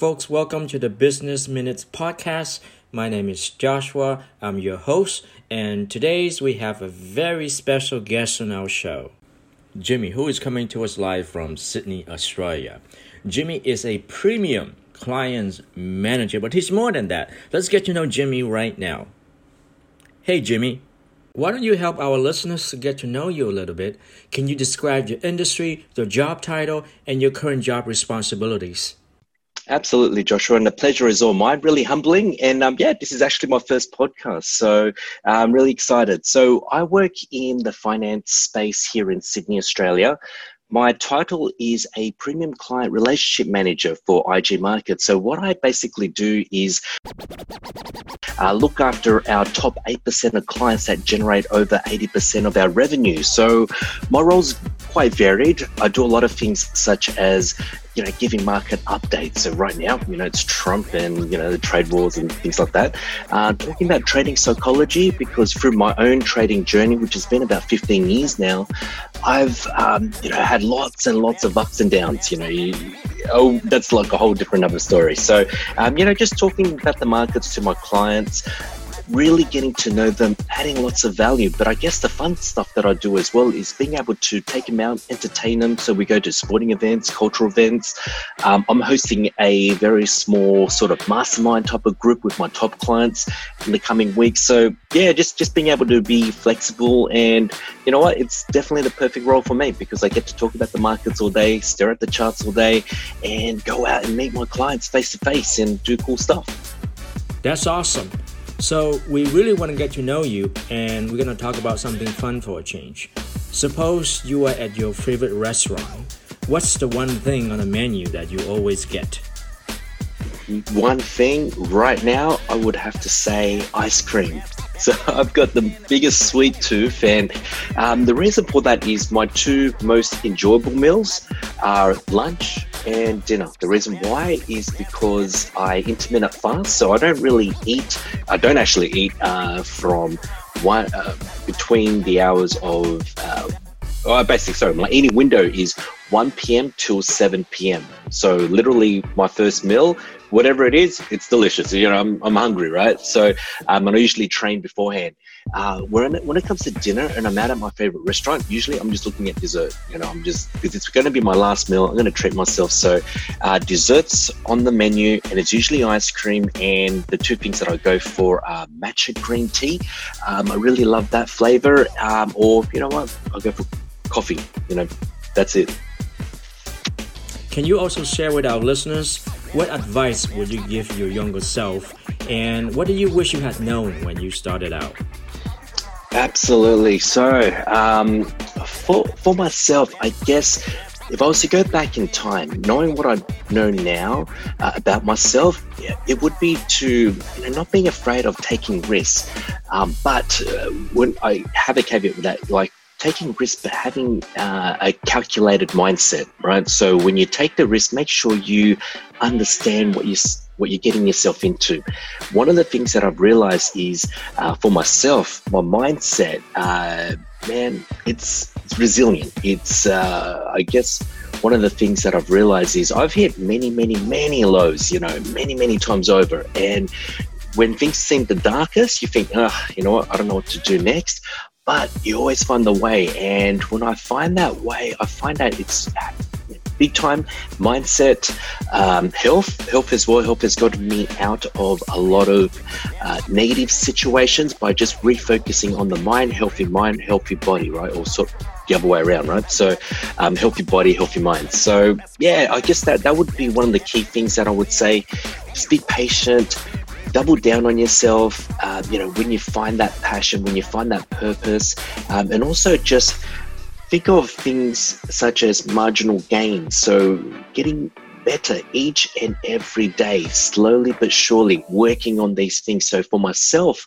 folks. Welcome to the Business Minutes podcast. My name is Joshua. I'm your host, and today's we have a very special guest on our show. Jimmy, who is coming to us live from Sydney, Australia. Jimmy is a premium clients manager, but he's more than that. Let's get to know Jimmy right now. Hey, Jimmy. Why don't you help our listeners get to know you a little bit? Can you describe your industry, your job title, and your current job responsibilities? Absolutely, Joshua, and the pleasure is all mine. Really humbling, and um, yeah, this is actually my first podcast, so I'm really excited. So I work in the finance space here in Sydney, Australia. My title is a premium client relationship manager for IG Market. So, what I basically do is uh, look after our top 8% of clients that generate over 80% of our revenue. So, my role's quite varied. I do a lot of things such as you know, giving market updates. So right now, you know, it's Trump and you know the trade wars and things like that. Uh, talking about trading psychology because through my own trading journey, which has been about 15 years now, I've um, you know had lots and lots of ups and downs. You know, you, oh, that's like a whole different other story. So, um, you know, just talking about the markets to my clients, really getting to know them, adding lots of value. But I guess the fun stuff that I do as well is being able to take them out, entertain them. So we go to sporting events, cultural events. Um, I'm hosting a very small sort of mastermind type of group with my top clients in the coming weeks. So yeah, just just being able to be flexible and you know what, it's definitely the perfect role for me because I get to talk about the markets all day, stare at the charts all day, and go out and meet my clients face to face and do cool stuff. That's awesome. So, we really want to get to know you, and we're going to talk about something fun for a change. Suppose you are at your favorite restaurant. What's the one thing on the menu that you always get? One thing right now, I would have to say ice cream. So I've got the biggest sweet tooth, and um, the reason for that is my two most enjoyable meals are lunch and dinner. The reason why is because I intermittent fast, so I don't really eat. I don't actually eat uh, from one uh, between the hours of. Uh, oh, basically, sorry, my eating window is 1 p.m. till 7 p.m. So literally, my first meal whatever it is, it's delicious. You know, I'm, I'm hungry, right? So um, I usually train beforehand. Uh, when, it, when it comes to dinner and I'm out at my favorite restaurant, usually I'm just looking at dessert. You know, I'm just, because it's going to be my last meal, I'm going to treat myself. So uh, desserts on the menu, and it's usually ice cream. And the two things that I go for are matcha green tea. Um, I really love that flavor. Um, or, you know what, I'll go for coffee. You know, that's it. Can you also share with our listeners what advice would you give your younger self, and what do you wish you had known when you started out? Absolutely. So, um, for for myself, I guess if I was to go back in time, knowing what I know now uh, about myself, it would be to you know, not being afraid of taking risks. Um, but uh, when I have a caveat with that, like taking risks, but having uh, a calculated mindset, right? So when you take the risk, make sure you understand what you what you're getting yourself into. One of the things that I've realized is uh, for myself, my mindset, uh, man, it's, it's resilient. It's, uh, I guess, one of the things that I've realized is I've hit many, many, many lows, you know, many, many times over. And when things seem the darkest, you think, oh, you know what, I don't know what to do next but you always find the way. And when I find that way, I find out it's big time mindset, um, health, health as well. Health has gotten me out of a lot of uh, negative situations by just refocusing on the mind, healthy mind, healthy body, right? Or sort the other way around, right? So, um, healthy body, healthy mind. So, yeah, I guess that that would be one of the key things that I would say. Just be patient double down on yourself. Um, you know, when you find that passion, when you find that purpose, um, and also just think of things such as marginal gains. So getting better each and every day, slowly but surely working on these things. So for myself,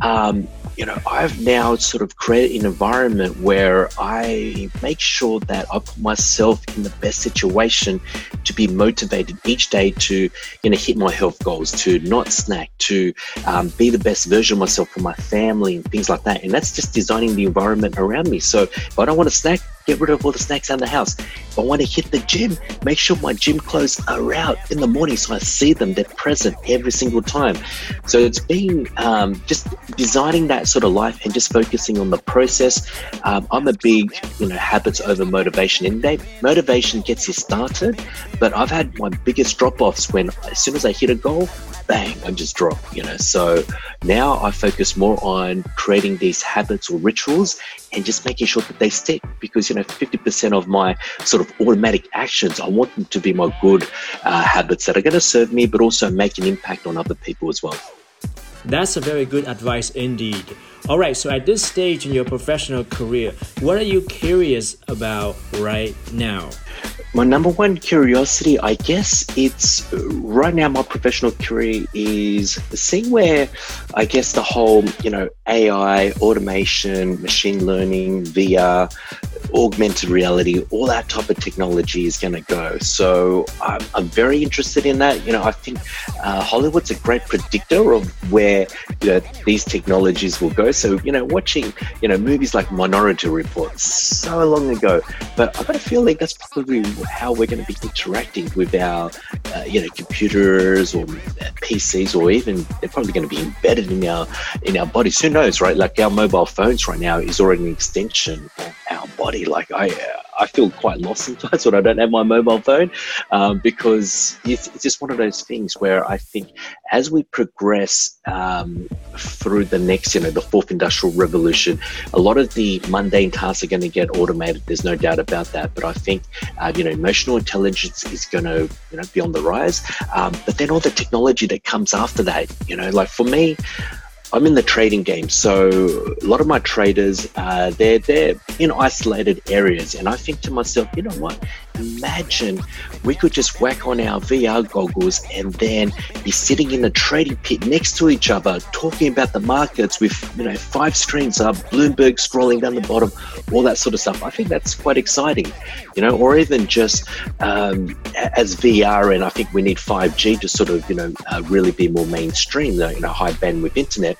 um, you know, I've now sort of created an environment where I make sure that I put myself in the best situation to be motivated each day to, you know, hit my health goals, to not snack, to um, be the best version of myself for my family and things like that. And that's just designing the environment around me. So if I don't want to snack, get rid of all the snacks out the house. If I want to hit the gym, make sure my gym clothes are out in the morning so I see them. They're present every single time. So it's been um, just designing that sort of life and just focusing on the process. Um, I'm a big, you know, habits over motivation. And they, motivation gets you started, but I've had my biggest drop offs when as soon as I hit a goal, bang, I just drop, you know. So now I focus more on creating these habits or rituals and just making sure that they stick because, you know, 50% of my sort of automatic actions, I want them to be my good uh, habits that are going to serve me, but also make an impact on other people as well. That's a very good advice indeed. All right, so at this stage in your professional career, what are you curious about right now? My number one curiosity, I guess it's right now, my professional career is seeing where I guess the whole, you know, AI, automation, machine learning, VR, augmented reality, all that type of technology is going to go. So I'm, I'm, very interested in that. You know, I think uh, Hollywood's a great predictor of where you know these technologies will go. So you know, watching you know movies like Minority Report so long ago, but I've got a feeling that's probably how we're going to be interacting with our uh, you know computers or PCs, or even they're probably going to be embedded in our in our bodies. Who knows, right? Like our mobile phones right now is already an extension of body. Like I, I feel quite lost sometimes when I don't have my mobile phone, um, because it's, it's, just one of those things where I think as we progress um, through the next, you know, the fourth industrial revolution, a lot of the mundane tasks are going to get automated. There's no doubt about that. But I think, uh, you know, emotional intelligence is going to, you know, be on the rise. Um, but then all the technology that comes after that, you know, like for me. I'm in the trading game, so a lot of my traders, uh, they're they're in isolated areas, and I think to myself, you know what? Imagine we could just whack on our VR goggles and then be sitting in a trading pit next to each other, talking about the markets with you know five screens up, Bloomberg scrolling down the bottom, all that sort of stuff. I think that's quite exciting, you know, or even just um, as VR, and I think we need 5G to sort of you know uh, really be more mainstream, you know, high bandwidth internet.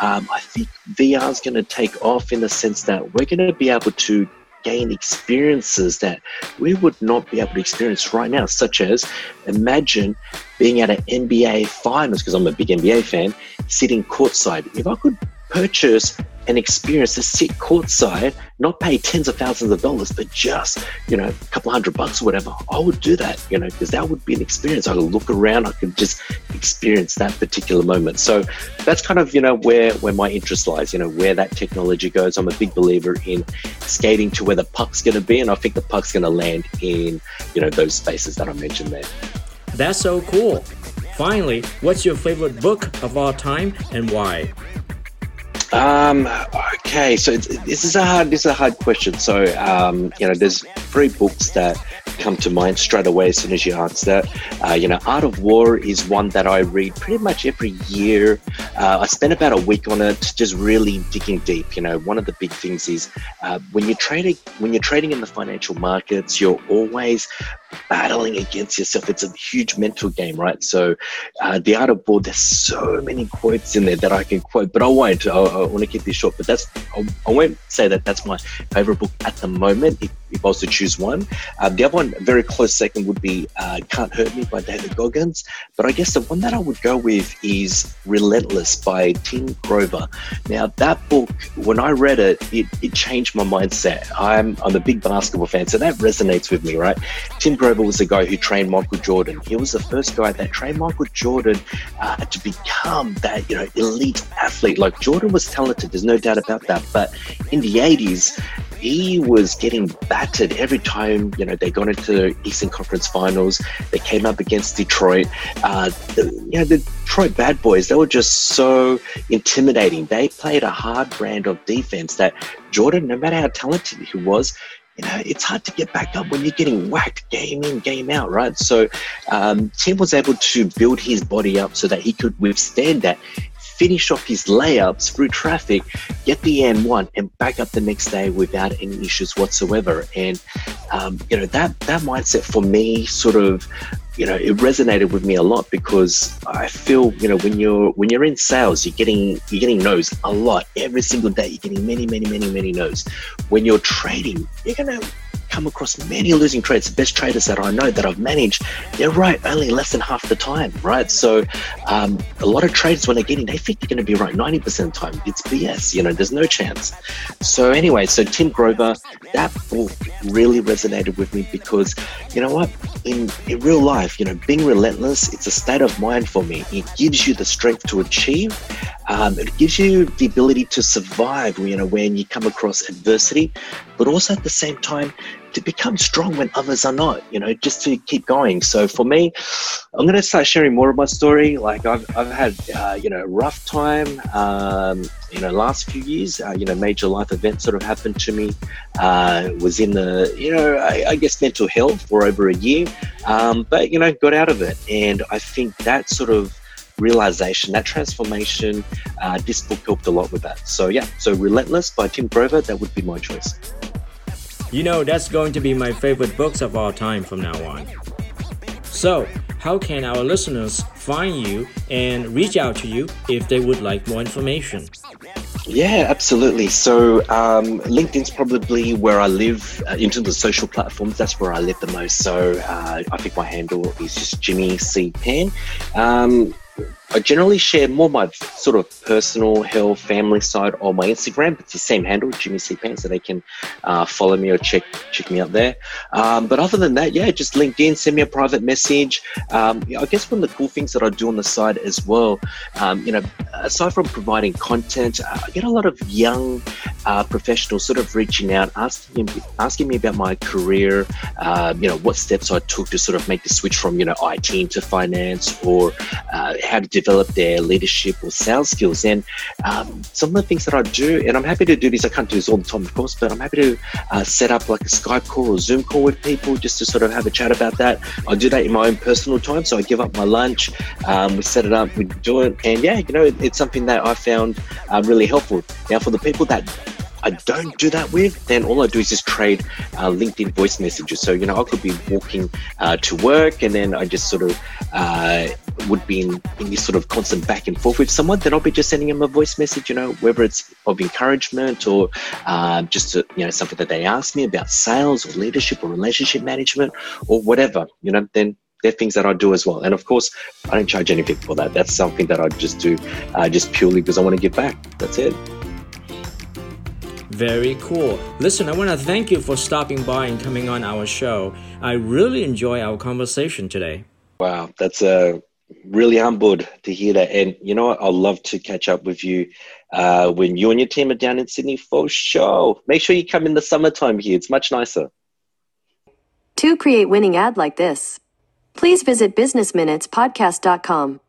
Um, I think VR is going to take off in the sense that we're going to be able to gain experiences that we would not be able to experience right now, such as imagine being at an NBA finals, because I'm a big NBA fan, sitting courtside. If I could purchase an experience to sit courtside, not pay tens of thousands of dollars, but just, you know, a couple hundred bucks or whatever, I would do that, you know, because that would be an experience. I could look around, I could just experience that particular moment. So that's kind of, you know, where, where my interest lies, you know, where that technology goes. I'm a big believer in skating to where the puck's going to be, and I think the puck's going to land in, you know, those spaces that I mentioned there. That's so cool. Finally, what's your favorite book of all time and why? Um, okay, so this is a hard this is a hard question. So um, you know, there's three books that come to mind straight away as soon as you answer that. Uh, you know, Art of War is one that I read pretty much every year. Uh, I spend about a week on it, just really digging deep. You know, one of the big things is uh, when you're trading when you're trading in the financial markets, you're always battling against yourself. It's a huge mental game, right? So, uh, the art of war, there's so many quotes in there that I can quote, but I won't. I, I want to keep this short. But that's I, I, won't say that that's my favorite book at the moment. If, if I was to choose one, uh, the other one, very close second, would be uh, "Can't Hurt Me" by David Goggins. But I guess the one that I would go with is "Relentless" by Tim Grover. Now, that book, when I read it, it, it changed my mindset. I'm I'm a big basketball fan, so that resonates with me, right? Tim Grover was the guy who trained Michael Jordan. He was the first guy that trained Michael Jordan uh, to become that you know elite athlete. Like Jordan was talented, there's no doubt about that. But in the 80s, he was getting battered every time you know they got into the Eastern Conference Finals. They came up against Detroit. Uh, the, you know the Detroit Bad Boys. They were just so intimidating. They played a hard brand of defense that Jordan, no matter how talented he was, you know, it's hard to get back up when you're getting whacked game in, game out, right? So um, Tim was able to build his body up so that he could withstand that, finish off his layups through traffic, get the n one, and back up the next day without any issues whatsoever. And um, you know that that mindset for me sort of you know, it resonated with me a lot because I feel, you know, when you're when you're in sales, you're getting you're getting no's a lot every single day. You're getting many, many, many, many no's. When you're trading, you're gonna come across many losing trades. The best traders that I know that I've managed, they're right only less than half the time, right? So um, a lot of traders when they get in, they think they're going to be right 90% of the time. It's BS, you know, there's no chance. So anyway, so Tim Grover, that book really resonated with me because, you know what, in, in real life, you know, being relentless, it's a state of mind for me. It gives you the strength to achieve. Um, it gives you the ability to survive, you know, when you come across adversity, but also at the same time, to become strong when others are not, you know, just to keep going. So for me, I'm going to start sharing more of my story. Like I've, I've had, uh, you know, a rough time, um, you know, last few years, uh, you know, major life events sort of happened to me. Uh, was in the, you know, I, I, guess mental health for over a year, um, but, you know, got out of it. And I think that sort of, realization, that transformation, uh, this book helped a lot with that. So, yeah, so Relentless by Tim Grover, that would be my choice. You know, that's going to be my favorite books of all time from now on. So, how can our listeners find you and reach out to you if they would like more information? Yeah, absolutely. So um, LinkedIn's probably where I live uh, in terms of social platforms. That's where I live the most. So uh, I think my handle is just Jimmy C Pan. Um, Thank you. I generally share more my sort of personal health, family side on my Instagram. It's the same handle, Jimmy C Pants, so they can uh, follow me or check check me out there. Um, but other than that, yeah, just LinkedIn, send me a private message. Um, I guess one of the cool things that I do on the side as well, um, you know, aside from providing content, uh, I get a lot of young uh, professionals sort of reaching out, asking asking me about my career, uh, you know, what steps I took to sort of make the switch from you know IT into finance, or uh, how to develop their leadership or sales skills. And um, some of the things that I do, and I'm happy to do this, I can't do this all the time, of course, but I'm happy to uh, set up like a Skype call or Zoom call with people just to sort of have a chat about that. I do that in my own personal time. So I give up my lunch, um, we set it up, we do it. And yeah, you know, it's something that I found uh, really helpful. Now, for the people that I don't do that with, then all I do is just trade uh, LinkedIn voice messages. So, you know, I could be walking uh, to work and then I just sort of uh, would be in, in this sort of constant back and forth with someone, then I'll be just sending them a voice message, you know, whether it's of encouragement or uh, just, to, you know, something that they ask me about sales or leadership or relationship management or whatever, you know, then they're things that I do as well. And of course, I don't charge anything for that. That's something that I just do uh, just purely because I want to give back. That's it. Very cool. Listen, I want to thank you for stopping by and coming on our show. I really enjoy our conversation today. Wow, that's uh, really humbled to hear that. And you know what? I'd love to catch up with you uh, when you and your team are down in Sydney for show. Make sure you come in the summertime here. It's much nicer. To create winning ad like this, please visit businessminutespodcast.com.